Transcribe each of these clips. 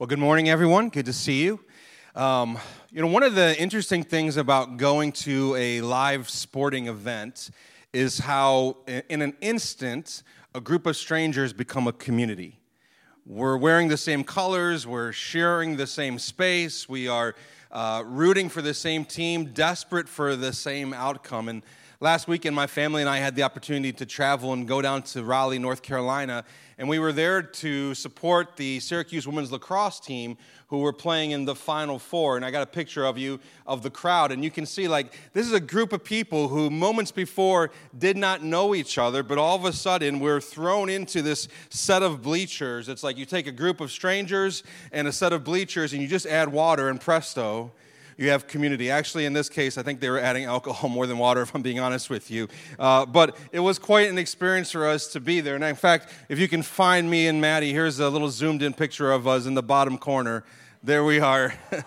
Well, good morning, everyone. Good to see you. Um, you know, one of the interesting things about going to a live sporting event is how, in an instant, a group of strangers become a community. We're wearing the same colors, we're sharing the same space, we are uh, rooting for the same team, desperate for the same outcome. And last weekend, my family and I had the opportunity to travel and go down to Raleigh, North Carolina and we were there to support the Syracuse women's lacrosse team who were playing in the Final Four. And I got a picture of you of the crowd, and you can see like this is a group of people who moments before did not know each other, but all of a sudden we're thrown into this set of bleachers. It's like you take a group of strangers and a set of bleachers, and you just add water, and presto you have community. Actually, in this case, I think they were adding alcohol more than water, if I'm being honest with you. Uh, but it was quite an experience for us to be there. And in fact, if you can find me and Maddie, here's a little zoomed in picture of us in the bottom corner. There we are.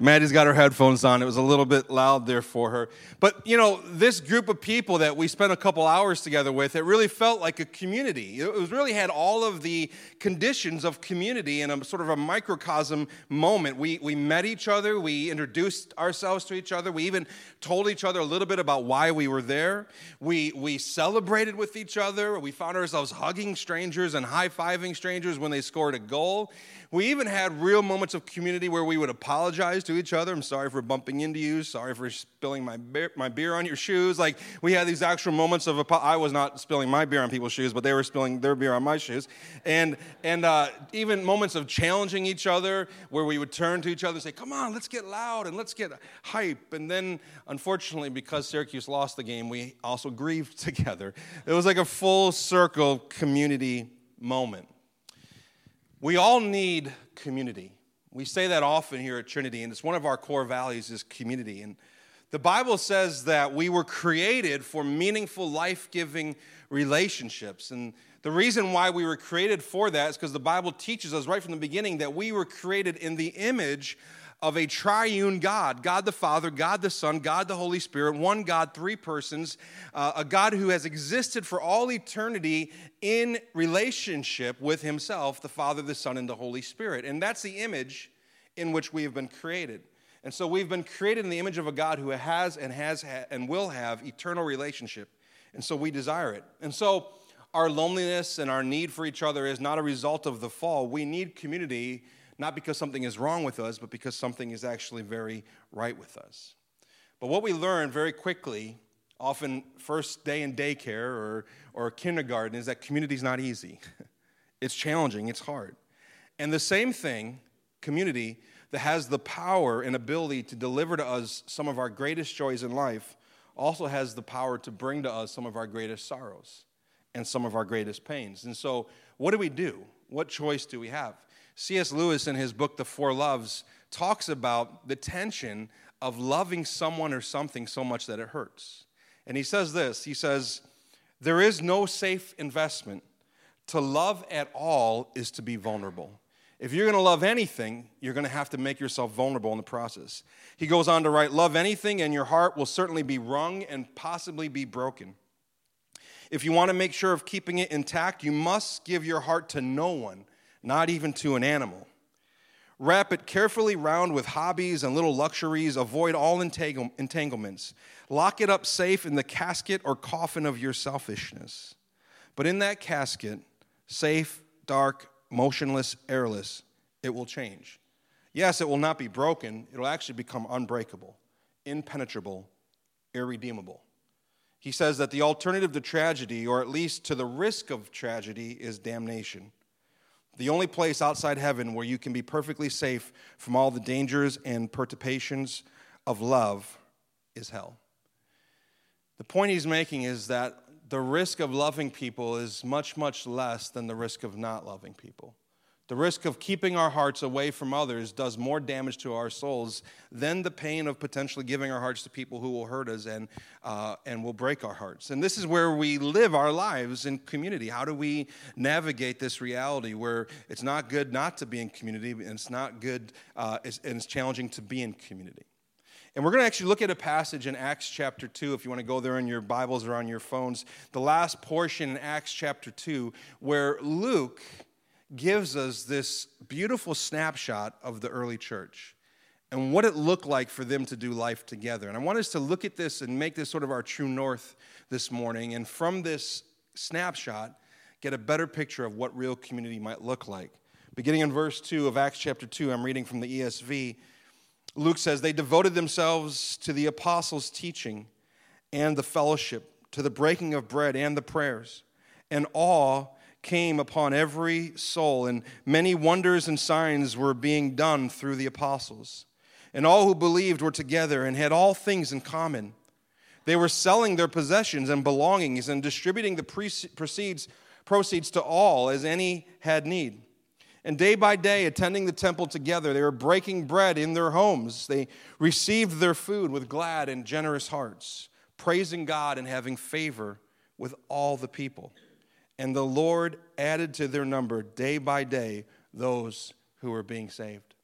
Maddie's got her headphones on. It was a little bit loud there for her. But, you know, this group of people that we spent a couple hours together with, it really felt like a community. It was really had all of the conditions of community in a sort of a microcosm moment. We, we met each other, we introduced ourselves to each other, we even told each other a little bit about why we were there. We, we celebrated with each other. We found ourselves hugging strangers and high fiving strangers when they scored a goal. We even had real moments of community where we would apologize to each other. I'm sorry for bumping into you. Sorry for spilling my beer, my beer on your shoes. Like we had these actual moments of I was not spilling my beer on people's shoes, but they were spilling their beer on my shoes. And and uh, even moments of challenging each other where we would turn to each other and say, "Come on, let's get loud and let's get hype." And then, unfortunately, because Syracuse lost the game, we also grieved together. It was like a full circle community moment. We all need community. We say that often here at Trinity, and it's one of our core values is community. And the Bible says that we were created for meaningful, life-giving relationships. And the reason why we were created for that is because the Bible teaches us right from the beginning that we were created in the image of a triune God God the Father, God the Son, God the Holy Spirit, one God, three persons, uh, a God who has existed for all eternity in relationship with Himself, the Father, the Son, and the Holy Spirit. And that's the image in which we have been created. And so we've been created in the image of a God who has and has ha- and will have eternal relationship. And so we desire it. And so our loneliness and our need for each other is not a result of the fall. We need community not because something is wrong with us, but because something is actually very right with us. But what we learn very quickly, often first day in daycare or, or kindergarten, is that community is not easy. it's challenging, it's hard. And the same thing, community, that has the power and ability to deliver to us some of our greatest joys in life, also has the power to bring to us some of our greatest sorrows and some of our greatest pains. And so, what do we do? What choice do we have? C.S. Lewis, in his book, The Four Loves, talks about the tension of loving someone or something so much that it hurts. And he says this He says, There is no safe investment. To love at all is to be vulnerable. If you're to love anything, you're to have to make yourself vulnerable in the process. He goes on to write, Love anything, and your heart will certainly be wrung and possibly be broken. If you want to make sure of keeping it intact, you must give your heart to no one not even to an animal. Wrap it carefully round with hobbies and little luxuries. Avoid all entanglements. Lock it up safe in the casket or coffin of your selfishness. But in that casket, safe, dark, motionless, airless, it will change. Yes, it will not be broken, it'll actually become unbreakable, impenetrable, irredeemable. He says that the alternative to tragedy, or at least to the risk of tragedy, is damnation. The only place outside heaven where you can be perfectly safe from all the dangers and perturbations of love is hell. The point he's making is that the risk of loving people is much, much less than the risk of not loving people. The risk of keeping our hearts away from others does more damage to our souls than the pain of potentially giving our hearts to people who will hurt us and, uh, and will break our hearts. And this is where we live our lives in community. How do we navigate this reality where it's not good not to be in community and it's not good uh, and it's challenging to be in community? And we're going to actually look at a passage in Acts chapter 2, if you want to go there in your Bibles or on your phones, the last portion in Acts chapter 2, where Luke gives us this beautiful snapshot of the early church and what it looked like for them to do life together. And I want us to look at this and make this sort of our true north this morning. And from this snapshot, get a better picture of what real community might look like. Beginning in verse 2 of Acts chapter 2, I'm reading from the ESV. Luke says, They devoted themselves to the apostles' teaching and the fellowship, to the breaking of bread and the prayers. And awe came upon every soul, and many wonders and signs were being done through the apostles. And all who believed were together and had all things in common. They were selling their possessions and belongings and distributing the proceeds, proceeds to all as any had need. And day by day, attending the temple together, they were breaking bread in their homes. They received their food with glad and generous hearts, praising God and having favor with all the people. And the Lord added to their number day by day those who were being saved.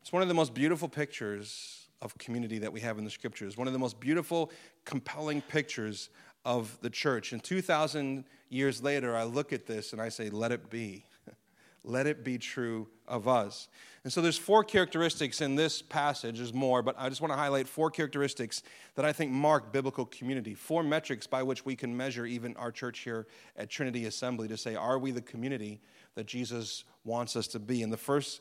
It's one of the most beautiful pictures of community that we have in the scriptures, one of the most beautiful, compelling pictures of the church. And 2,000 years later, I look at this and I say, let it be. let it be true of us. And so there's four characteristics in this passage, there's more, but I just want to highlight four characteristics that I think mark biblical community, four metrics by which we can measure even our church here at Trinity Assembly to say, are we the community that Jesus wants us to be? And the first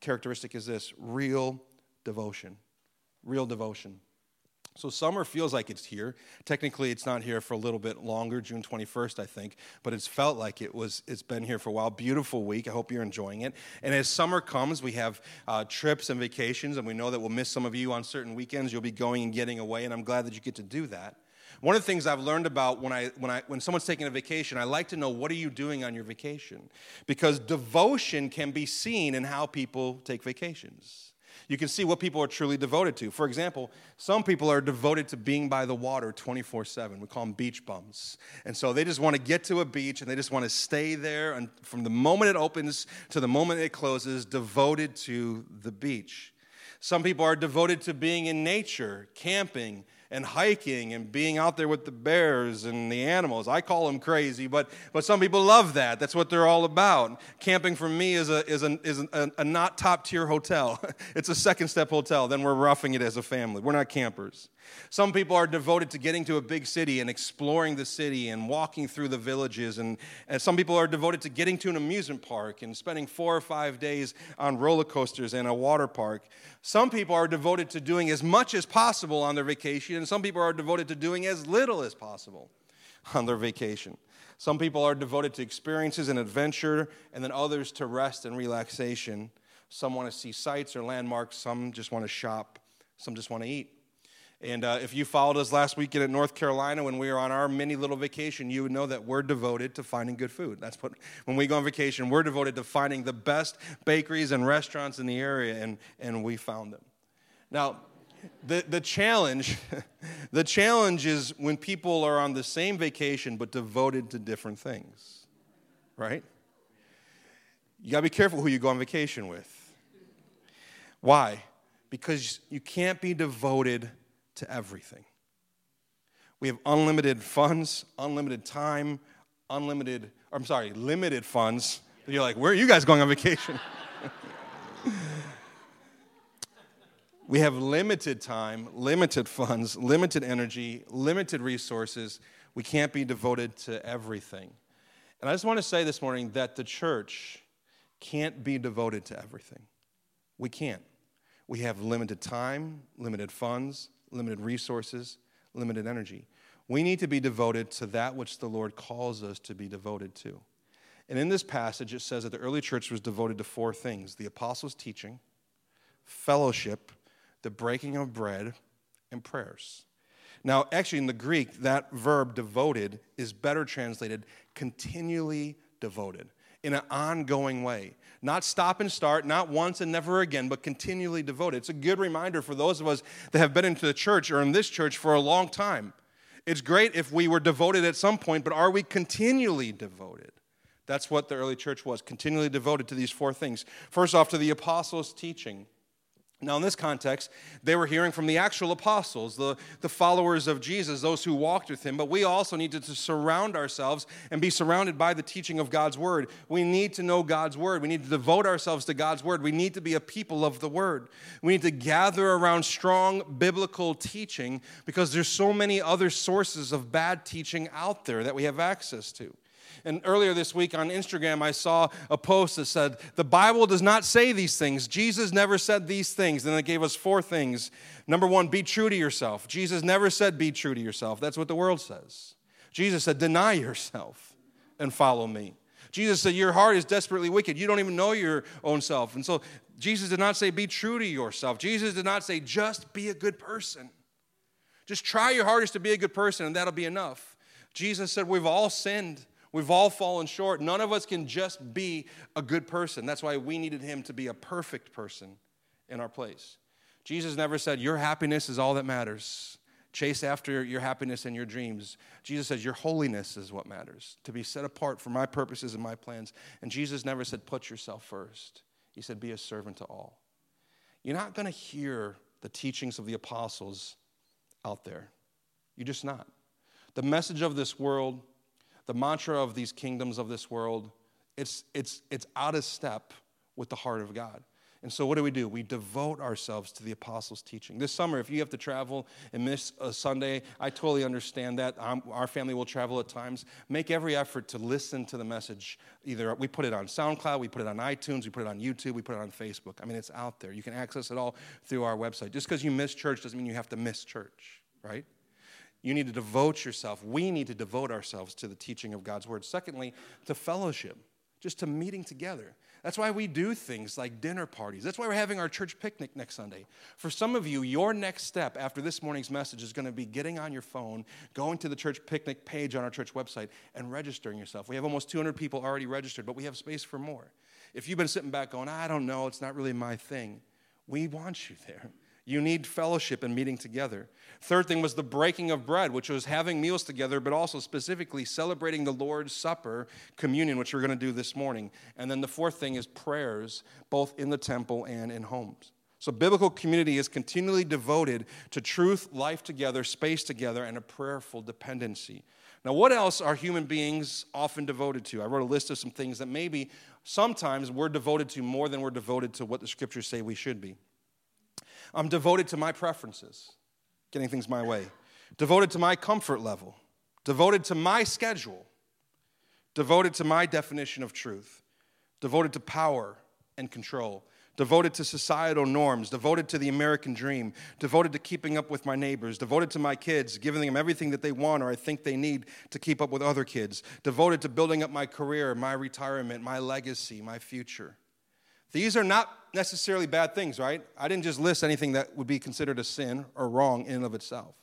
characteristic is this real devotion. Real devotion. So summer feels like it's here. Technically, it's not here for a little bit longer, June 21st, I think, but it's felt like it was. It's been here for a while. Beautiful week. I hope you're enjoying it. And as summer comes, we have uh, trips and vacations, and we know that we'll miss some of you on certain weekends. You'll be going and getting away, and I'm glad that you get to do that. One of the things I've learned about when, I, when, I, when someone's taking a vacation, I like to know what are you doing on your vacation? Because devotion can be seen in how people take vacations you can see what people are truly devoted to. For example, some people are devoted to being by the water 24 7. We call them beach bums. And so they just want to get to a beach and they just want to stay there and from the moment it opens to the moment it closes, devoted to the beach. Some people are devoted to being in nature, camping, and hiking and being out there with the bears and the animals. I call them crazy, but, but some people love that. That's what they're all about. Camping for me is a, is a, is a, a not top tier hotel, it's a second step hotel. Then we're roughing it as a family. We're not campers. Some people are devoted to getting to a big city and exploring the city and walking through the villages. And, and some people are devoted to getting to an amusement park and spending four or five days on roller coasters and a water park. Some people are devoted to doing as much as possible on their vacation, and some people are devoted to doing as little as possible on their vacation. Some people are devoted to experiences and adventure, and then others to rest and relaxation. Some want to see sights or landmarks, some just want to shop, some just want to eat. And uh, if you followed us last weekend at North Carolina when we were on our mini little vacation, you would know that we're devoted to finding good food. That's what, when we go on vacation, we're devoted to finding the best bakeries and restaurants in the area, and, and we found them. Now, the, the challenge, the challenge is when people are on the same vacation but devoted to different things, right? You gotta be careful who you go on vacation with. Why? Because you can't be devoted to everything. We have unlimited funds, unlimited time, unlimited, I'm sorry, limited funds. You're like, where are you guys going on vacation? we have limited time, limited funds, limited energy, limited resources. We can't be devoted to everything. And I just want to say this morning that the church can't be devoted to everything. We can't. We have limited time, limited funds, limited resources, limited energy. We need to be devoted to that which the Lord calls us to be devoted to. And in this passage, it says that the early church was devoted to four things the apostles' teaching, fellowship, the breaking of bread, and prayers. Now, actually, in the Greek, that verb devoted is better translated continually devoted in an ongoing way. Not stop and start, not once and never again, but continually devoted. It's a good reminder for those of us that have been into the church or in this church for a long time. It's great if we were devoted at some point, but are we continually devoted? That's what the early church was, continually devoted to these four things. First off, to the apostles' teaching. Now, in this context, they were hearing from the actual apostles, the, the followers of Jesus, those who walked with him, but we also needed to surround ourselves and be surrounded by the teaching of God's word. We need to know God's word. We need to devote ourselves to God's word. We need to be a people of the word. We need to gather around strong biblical teaching because there's so many other sources of bad teaching out there that we have access to. And earlier this week on Instagram, I saw a post that said, The Bible does not say these things. Jesus never said these things. And it gave us four things. Number one, be true to yourself. Jesus never said, Be true to yourself. That's what the world says. Jesus said, Deny yourself and follow me. Jesus said, Your heart is desperately wicked. You don't even know your own self. And so Jesus did not say, Be true to yourself. Jesus did not say, Just be a good person. Just try your hardest to be a good person, and that'll be enough. Jesus said, We've all sinned. We've all fallen short. None of us can just be a good person. That's why we needed him to be a perfect person in our place. Jesus never said, Your happiness is all that matters. Chase after your happiness and your dreams. Jesus says, Your holiness is what matters, to be set apart for my purposes and my plans. And Jesus never said, Put yourself first. He said, Be a servant to all. You're not going to hear the teachings of the apostles out there. You're just not. The message of this world the mantra of these kingdoms of this world, it's, it's, it's out of step with the heart of God. And so, what do we do? We devote ourselves to the apostles' teaching. This summer, if you have to travel and miss a Sunday, I totally understand that. Um, our family will travel at times. Make every effort to listen to the message. Either we put it on SoundCloud, we put it on iTunes, we put it on YouTube, we put it on Facebook. I mean, it's out there. You can access it all through our website. Just because you miss church doesn't mean you have to miss church, right? You need to devote yourself. We need to devote ourselves to the teaching of God's word. Secondly, to fellowship, just to meeting together. That's why we do things like dinner parties. That's why we're having our church picnic next Sunday. For some of you, your next step after this morning's message is going to be getting on your phone, going to the church picnic page on our church website, and registering yourself. We have almost 200 people already registered, but we have space for more. If you've been sitting back going, I don't know, it's not really my thing, we want you there. You need fellowship and meeting together. Third thing was the breaking of bread, which was having meals together, but also specifically celebrating the Lord's Supper, communion, which we're going to do this morning. And then the fourth thing is prayers, both in the temple and in homes. So, biblical community is continually devoted to truth, life together, space together, and a prayerful dependency. Now, what else are human beings often devoted to? I wrote a list of some things that maybe sometimes we're devoted to more than we're devoted to what the scriptures say we should be. I'm devoted to my preferences, getting things my way, devoted to my comfort level, devoted to my schedule, devoted to my definition of truth, devoted to power and control, devoted to societal norms, devoted to the American dream, devoted to keeping up with my neighbors, devoted to my kids, giving them everything that they want or I think they need to keep up with other kids, devoted to building up my career, my retirement, my legacy, my future. These are not necessarily bad things, right? I didn't just list anything that would be considered a sin or wrong in and of itself.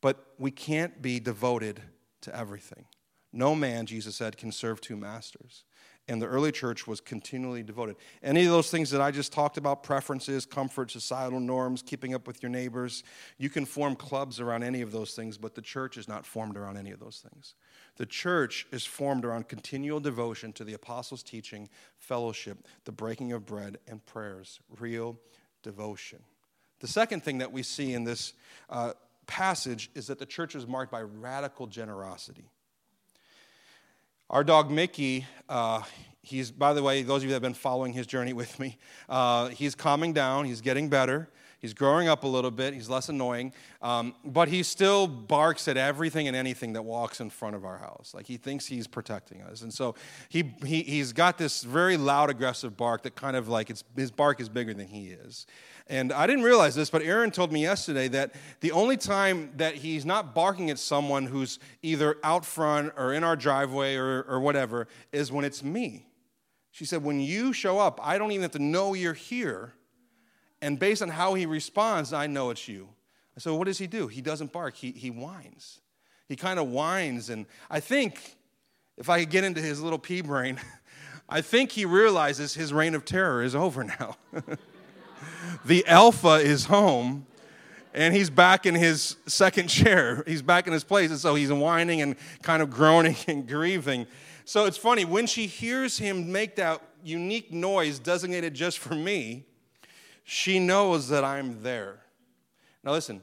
But we can't be devoted to everything. No man, Jesus said, can serve two masters and the early church was continually devoted. Any of those things that I just talked about preferences, comfort, societal norms, keeping up with your neighbors you can form clubs around any of those things, but the church is not formed around any of those things. The church is formed around continual devotion to the apostles' teaching, fellowship, the breaking of bread, and prayers. Real devotion. The second thing that we see in this uh, passage is that the church is marked by radical generosity. Our dog Mickey, uh, he's, by the way, those of you that have been following his journey with me, uh, he's calming down, he's getting better. He's growing up a little bit. He's less annoying. Um, but he still barks at everything and anything that walks in front of our house. Like he thinks he's protecting us. And so he, he, he's got this very loud, aggressive bark that kind of like it's, his bark is bigger than he is. And I didn't realize this, but Erin told me yesterday that the only time that he's not barking at someone who's either out front or in our driveway or, or whatever is when it's me. She said, When you show up, I don't even have to know you're here. And based on how he responds, I know it's you. Said, What does he do? He doesn't bark, he, he whines. He kind of whines. And I think, if I could get into his little pea brain, I think he realizes his reign of terror is over now. the alpha is home and he's back in his second chair. He's back in his place. And so he's whining and kind of groaning and grieving. So it's funny, when she hears him make that unique noise designated just for me, She knows that I'm there. Now, listen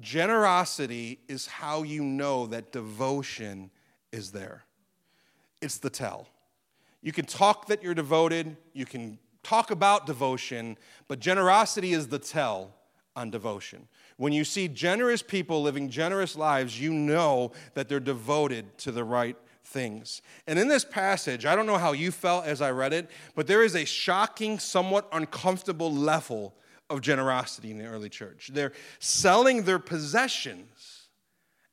generosity is how you know that devotion is there. It's the tell. You can talk that you're devoted, you can talk about devotion, but generosity is the tell on devotion. When you see generous people living generous lives, you know that they're devoted to the right things. And in this passage, I don't know how you felt as I read it, but there is a shocking, somewhat uncomfortable level of generosity in the early church. They're selling their possessions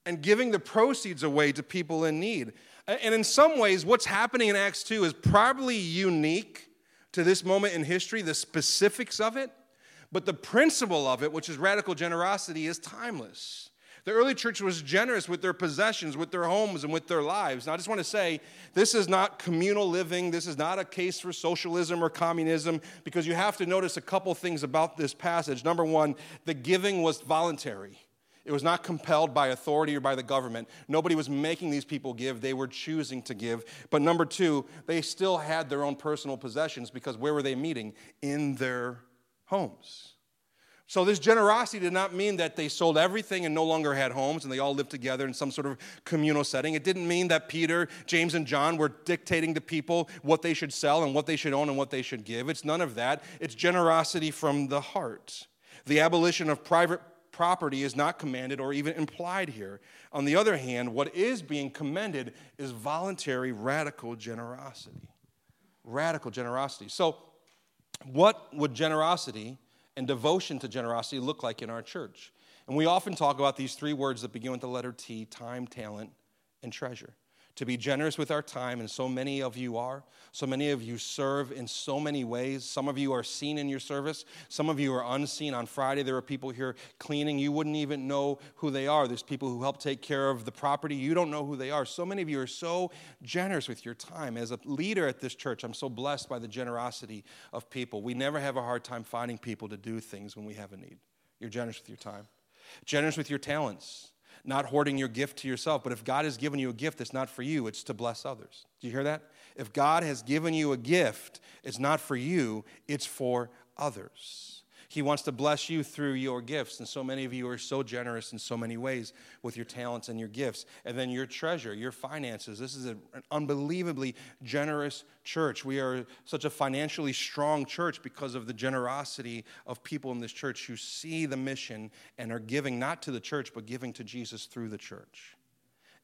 and giving the proceeds away to people in need. And in some ways, what's happening in Acts 2 is probably unique to this moment in history, the specifics of it, but the principle of it, which is radical generosity, is timeless. The early church was generous with their possessions, with their homes, and with their lives. Now, I just want to say this is not communal living. This is not a case for socialism or communism, because you have to notice a couple things about this passage. Number one, the giving was voluntary. It was not compelled by authority or by the government. Nobody was making these people give, they were choosing to give. But number two, they still had their own personal possessions because where were they meeting? In their homes. So, this generosity did not mean that they sold everything and no longer had homes and they all lived together in some sort of communal setting. It didn't mean that Peter, James, and John were dictating to people what they should sell and what they should own and what they should give. It's none of that. It's generosity from the heart. The abolition of private property is not commanded or even implied here. On the other hand, what is being commended is voluntary, radical generosity. Radical generosity. So, what would generosity and devotion to generosity look like in our church? And we often talk about these three words that begin with the letter T time, talent, and treasure to be generous with our time, and so many of you are. So many of you serve in so many ways. Some of you are seen in your service, some of you are unseen. On Friday, there are people here cleaning. You wouldn't even know who they are. There's people who help take care of the property. You don't know who they are. So many of you are so generous with your time. As a leader at this church, I'm so blessed by the generosity of people. We never have a hard time finding people to do things when we have a need. You're generous with your time, generous with your talents not hoarding your gift to yourself. But if God has given you a gift it's not for you, it's to bless others. Do you hear that? If God has given you a gift, it's not for you, it's for others. He wants to bless you through your gifts. And so many of you are so generous in so many ways with your talents and your gifts. And then your treasure, your finances. This is an unbelievably generous church. We are such a financially strong church because of the generosity of people in this church who see the mission and are giving not to the church, but giving to Jesus through the church.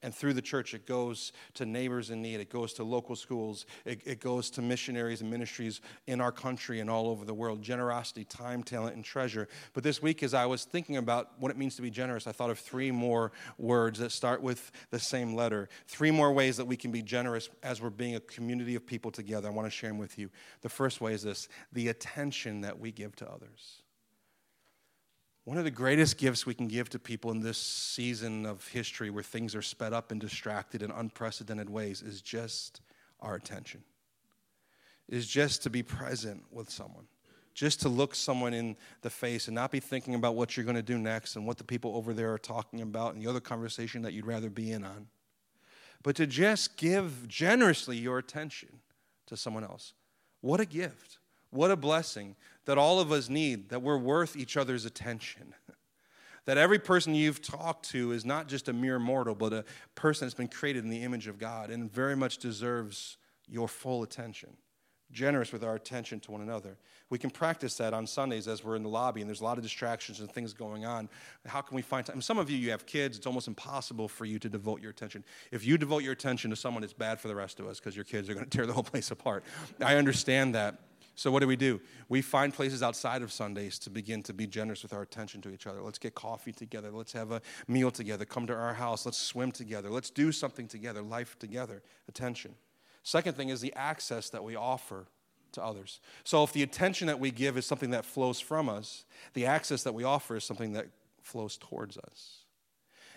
And through the church, it goes to neighbors in need, it goes to local schools, it, it, goes to missionaries and ministries in our country and all over the world. Generosity, time, talent, and treasure. But this week, as I was thinking about what it means to be generous, I thought of three more words that start with the same letter. Three more ways that we can be generous as we're being a community of people together. I want to share them with you. The first way is this the attention that we give to others. One of the greatest gifts we can give to people in this season of history where things are sped up and distracted in unprecedented ways is just our attention. Is just to be present with someone. Just to look someone in the face and not be thinking about what you're going to do next and what the people over there are talking about and the other conversation that you'd rather be in on. But to just give generously your attention to someone else. What a gift. What a blessing that all of us need, that we're worth each other's attention. that every person you've talked to is not just a mere mortal, but a person that's been created in the image of God and very much deserves your full attention. Generous with our attention to one another. We can practice that on Sundays as we're in the lobby and there's a lot of distractions and things going on. How can we find time? Some of you, you have kids, it's almost impossible for you to devote your attention. If you devote your attention to someone, it's bad for the rest of us because your kids are going to tear the whole place apart. I understand that. So, what do we do? We find places outside of Sundays to begin to be generous with our attention to each other. Let's get coffee together. Let's have a meal together. Come to our house. Let's swim together. Let's do something together, life together, attention. Second thing is the access that we offer to others. So, if the attention that we give is something that flows from us, the access that we offer is something that flows towards us.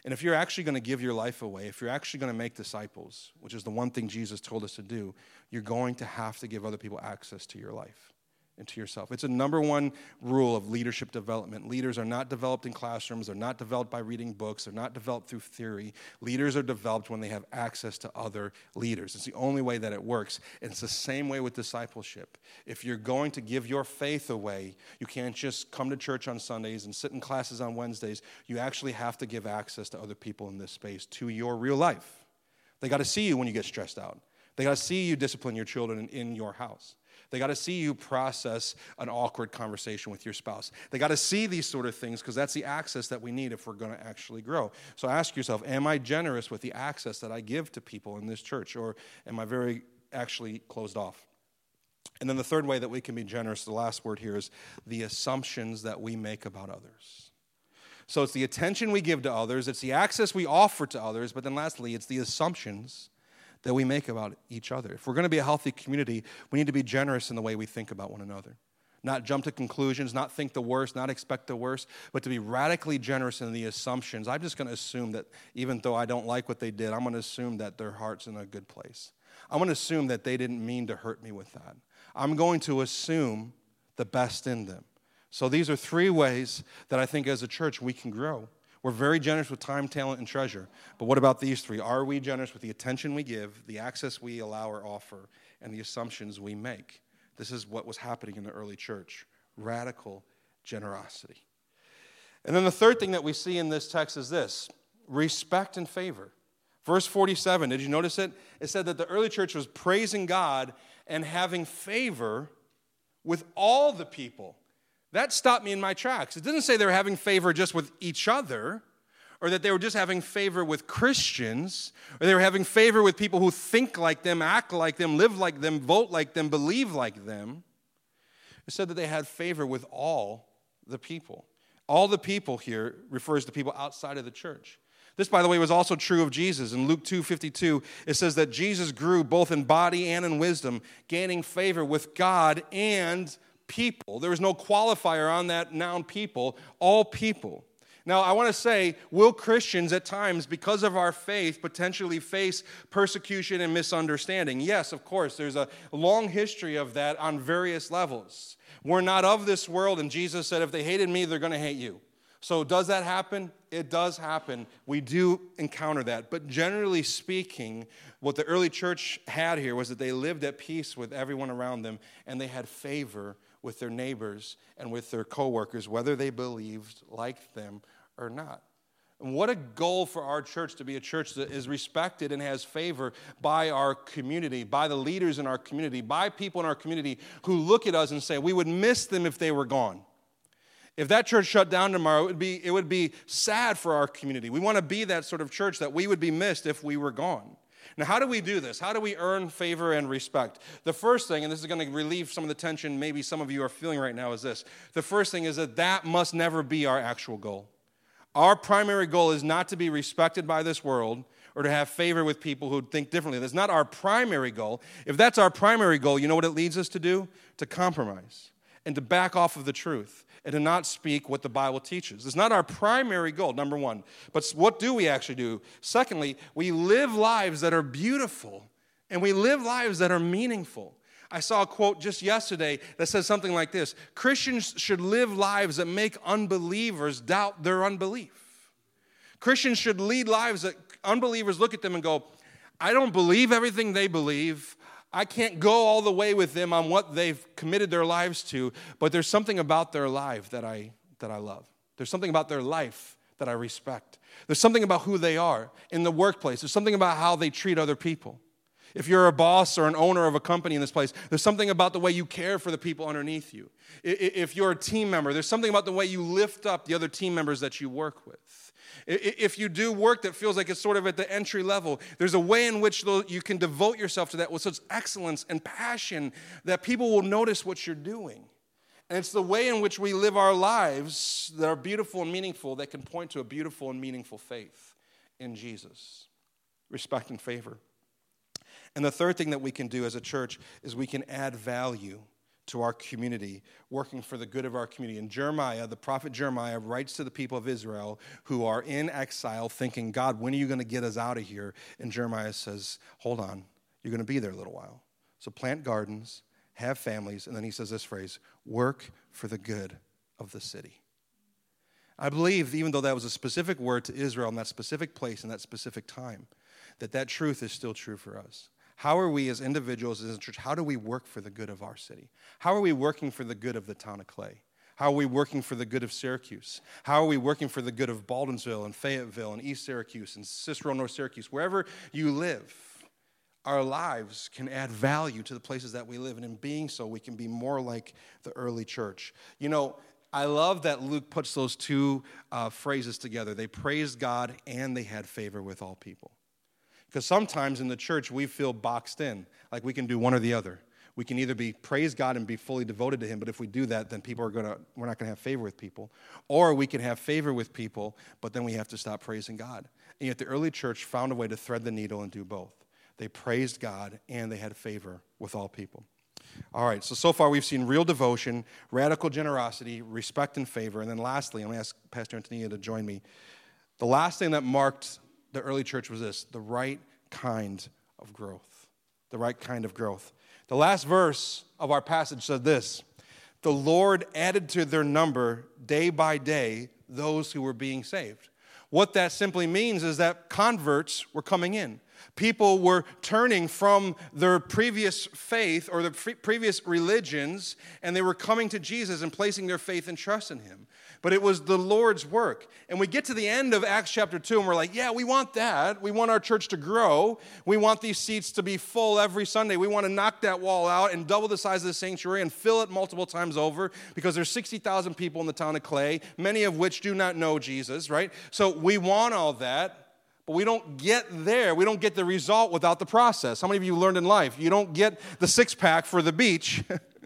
And if you're actually going to give your life away, if you're actually going to make disciples, which is the one thing Jesus told us to do, you're going to have to give other people access to your life. Into yourself. It's a number one rule of leadership development. Leaders are not developed in classrooms, they're not developed by reading books, they're not developed through theory. Leaders are developed when they have access to other leaders. It's the only way that it works. And it's the same way with discipleship. If you're going to give your faith away, you can't just come to church on Sundays and sit in classes on Wednesdays. You actually have to give access to other people in this space to your real life. They got to see you when you get stressed out. They got to see you discipline your children in your house. They got to see you process an awkward conversation with your spouse. They got to see these sort of things because that's the access that we need if we're going to actually grow. So ask yourself Am I generous with the access that I give to people in this church, or am I very actually closed off? And then the third way that we can be generous, the last word here is the assumptions that we make about others. So it's the attention we give to others, it's the access we offer to others, but then lastly, it's the assumptions that we make about each other. If we're going to be a healthy community, we need to be generous in the way we think about one another. Not jump to conclusions, not think the worst, not expect the worst, but to be radically generous in the assumptions. I'm just going to assume that even though I don't like what they did, I'm going to assume that their heart's in a good place. I'm going to assume that they didn't mean to hurt me with that. I'm going to assume the best in them. So these are three ways that I think as a church we can grow. We're very generous with time, talent, and treasure. But what about these three? Are we generous with the attention we give, the access we allow or offer, and the assumptions we make? This is what was happening in the early church radical generosity. And then the third thing that we see in this text is this respect and favor. Verse 47, did you notice it? It said that the early church was praising God and having favor with all the people. That stopped me in my tracks. It didn't say they were having favor just with each other, or that they were just having favor with Christians, or they were having favor with people who think like them, act like them, live like them, vote like them, believe like them. It said that they had favor with all the people. All the people here refers to people outside of the church. This, by the way, was also true of Jesus. In Luke 2 52, it says that Jesus grew both in body and in wisdom, gaining favor with God and people. There was no qualifier on that noun people, all people. Now, I want to say, will Christians at times, because of our faith, potentially face persecution and misunderstanding? Yes, of course. There's a long history of that on various levels. We're not of this world, and Jesus said, if they hated me, they're going to hate you. So, does that happen? It does happen. We do encounter that. But generally speaking, what the early church had here was that they lived at peace with everyone around them and they had favor with their neighbors and with their coworkers, whether they believed like them or not. And what a goal for our church to be a church that is respected and has favor by our community, by the leaders in our community, by people in our community who look at us and say, we would miss them if they were gone. If that church shut down tomorrow, it would be, it would be sad for our community. We want to be that sort of church that we would be missed if we were gone. Now, how do we do this? How do we earn favor and respect? The first thing, and this is going to relieve some of the tension maybe some of you are feeling right now, is this. The first thing is that that must never be our actual goal. Our primary goal is not to be respected by this world or to have favor with people who think differently. That's not our primary goal. If that's our primary goal, you know what it leads us to do? To compromise and to back off of the truth and to not speak what the Bible teaches. It's not our primary goal, number one. But what do we actually do? Secondly, we live lives that are beautiful and we live lives that are meaningful. I saw a quote just yesterday that says something like this Christians should live lives that make unbelievers doubt their unbelief. Christians should lead lives that unbelievers look at them and go, I don't believe everything they believe. I can't go all the way with them on what they've committed their lives to, but there's something about their life that I, that I love. There's something about their life that I respect. There's something about who they are in the workplace. There's something about how they treat other people. If you're a boss or an owner of a company in this place, there's something about the way you care for the people underneath you. If you're a team member, there's something about the way you lift up the other team members that you work with. If you do work that feels like it's sort of at the entry level, there's a way in which you can devote yourself to that with such excellence and passion that people will notice what you're doing. And it's the way in which we live our lives that are beautiful and meaningful that can point to a beautiful and meaningful faith in Jesus. Respect and favor. And the third thing that we can do as a church is we can add value to our community, working for the good of our community. And Jeremiah, the prophet Jeremiah, writes to the people of Israel who are in exile, thinking, God, when are you going to get us out of here? And Jeremiah says, Hold on, you're going to be there a little while. So plant gardens, have families, and then he says this phrase work for the good of the city. I believe, even though that was a specific word to Israel in that specific place in that specific time, that that truth is still true for us. How are we as individuals, as a church, how do we work for the good of our city? How are we working for the good of the town of Clay? How are we working for the good of Syracuse? How are we working for the good of Baldwinsville and Fayetteville and East Syracuse and Cicero, North Syracuse? Wherever you live, our lives can add value to the places that we live. And in being so, we can be more like the early church. You know, I love that Luke puts those two uh, phrases together. They praised God and they had favor with all people. Because sometimes in the church, we feel boxed in, like we can do one or the other. We can either be praise God and be fully devoted to Him, but if we do that, then people are gonna, we're not gonna have favor with people. Or we can have favor with people, but then we have to stop praising God. And yet the early church found a way to thread the needle and do both. They praised God and they had favor with all people. All right, so so far we've seen real devotion, radical generosity, respect and favor. And then lastly, I'm to ask Pastor Antonia to join me. The last thing that marked the early church was this the right kind of growth. The right kind of growth. The last verse of our passage said this The Lord added to their number day by day those who were being saved. What that simply means is that converts were coming in. People were turning from their previous faith or their previous religions, and they were coming to Jesus and placing their faith and trust in Him. But it was the Lord's work. And we get to the end of Acts chapter 2, and we're like, yeah, we want that. We want our church to grow. We want these seats to be full every Sunday. We want to knock that wall out and double the size of the sanctuary and fill it multiple times over because there's 60,000 people in the town of Clay, many of which do not know Jesus, right? So we want all that. But we don't get there. We don't get the result without the process. How many of you learned in life? You don't get the six pack for the beach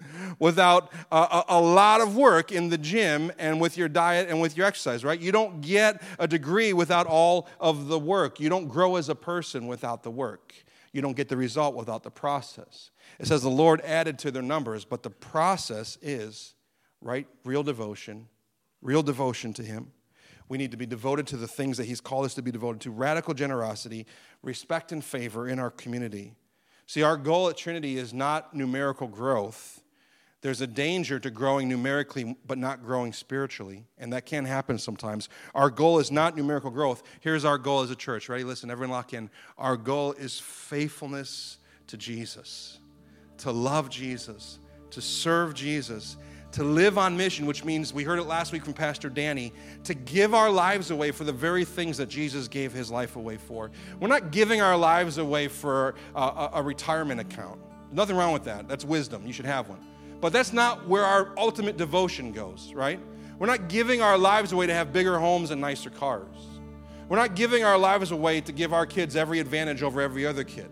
without a, a, lot of work in the gym and with your diet and with your exercise, right? You don't get a degree without all of the work. You don't grow as a person without the work. You don't get the result without the process. It says the Lord added to their numbers, but the process is, right, real devotion, real devotion to Him we need to be devoted to the things that He's called us to be devoted to radical generosity, respect, and favor in our community. See, our goal at Trinity is not numerical growth. There's a danger to growing numerically but not growing spiritually, and that can happen sometimes. Our goal is not numerical growth. Here's our goal as a church. Ready? Listen, everyone lock in. Our goal is faithfulness to Jesus, to love Jesus, to serve Jesus, to live on mission, which means we heard it last week from Pastor Danny, to give our lives away for the very things that Jesus gave his life away for. We're not giving our lives away for a, a retirement account. Nothing wrong with that. That's wisdom. You should have one. But that's not where our ultimate devotion goes, right? We're not giving our lives away to have bigger homes and nicer cars. We're not giving our lives away to give our kids every advantage over every other kid.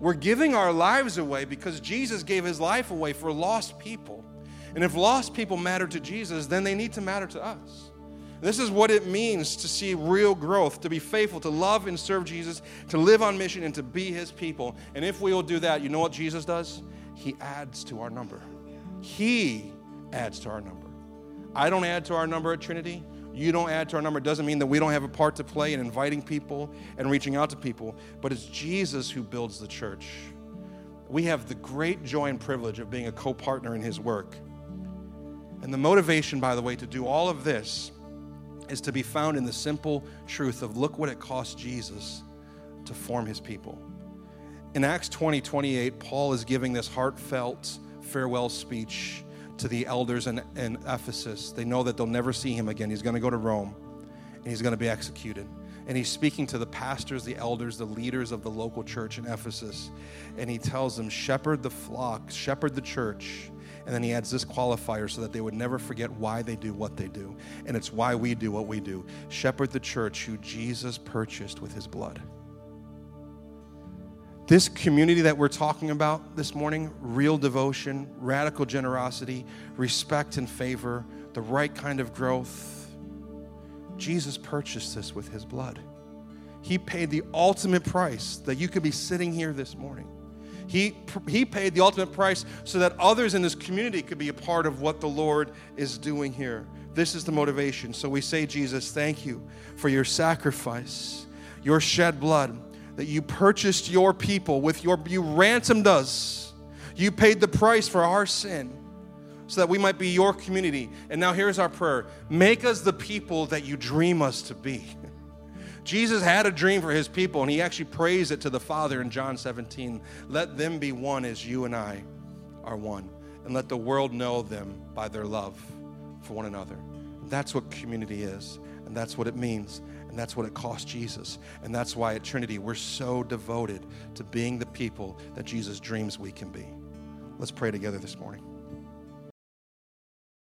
We're giving our lives away because Jesus gave his life away for lost people and if lost people matter to Jesus, then they need to matter to us. This is what it means to see real growth, to be faithful, to love and serve Jesus, to live on mission, and to be his people. And if we will do that, you know what Jesus does? He adds to our number. He adds to our number. I don't add to our number at Trinity. You don't add to our number. It doesn't mean that we don't have a part to play in inviting people and reaching out to people, but it's Jesus who builds the church. We have the great joy and privilege of being a co partner in his work. And the motivation, by the way, to do all of this is to be found in the simple truth of look what it cost Jesus to form his people. In Acts 20 28, Paul is giving this heartfelt farewell speech to the elders in, in Ephesus. They know that they'll never see him again. He's going to go to Rome and he's going to be executed. And he's speaking to the pastors, the elders, the leaders of the local church in Ephesus. And he tells them, Shepherd the flock, shepherd the church and then he adds this qualifier so that they would never forget why they do what they do. And it's why we do what we do. Shepherd the church who Jesus purchased with his blood. This community that we're talking about this morning real devotion, radical generosity, respect and favor, the right kind of growth. Jesus purchased this with his blood. He paid the ultimate price that you could be sitting here this morning. He, he paid the ultimate price so that others in this community could be a part of what the Lord is doing here. This is the motivation. So we say, Jesus, thank you for your sacrifice, your shed blood, that you purchased your people with your, you ransomed us. You paid the price for our sin so that we might be your community. And now here's our prayer make us the people that you dream us to be. Jesus had a dream for his people, and he actually prays it to the Father in John 17. Let them be one as you and I are one, and let the world know them by their love for one another. That's what community is, and that's what it means, and that's what it cost Jesus. And that's why at Trinity, we're so devoted to being the people that Jesus dreams we can be. Let's pray together this morning.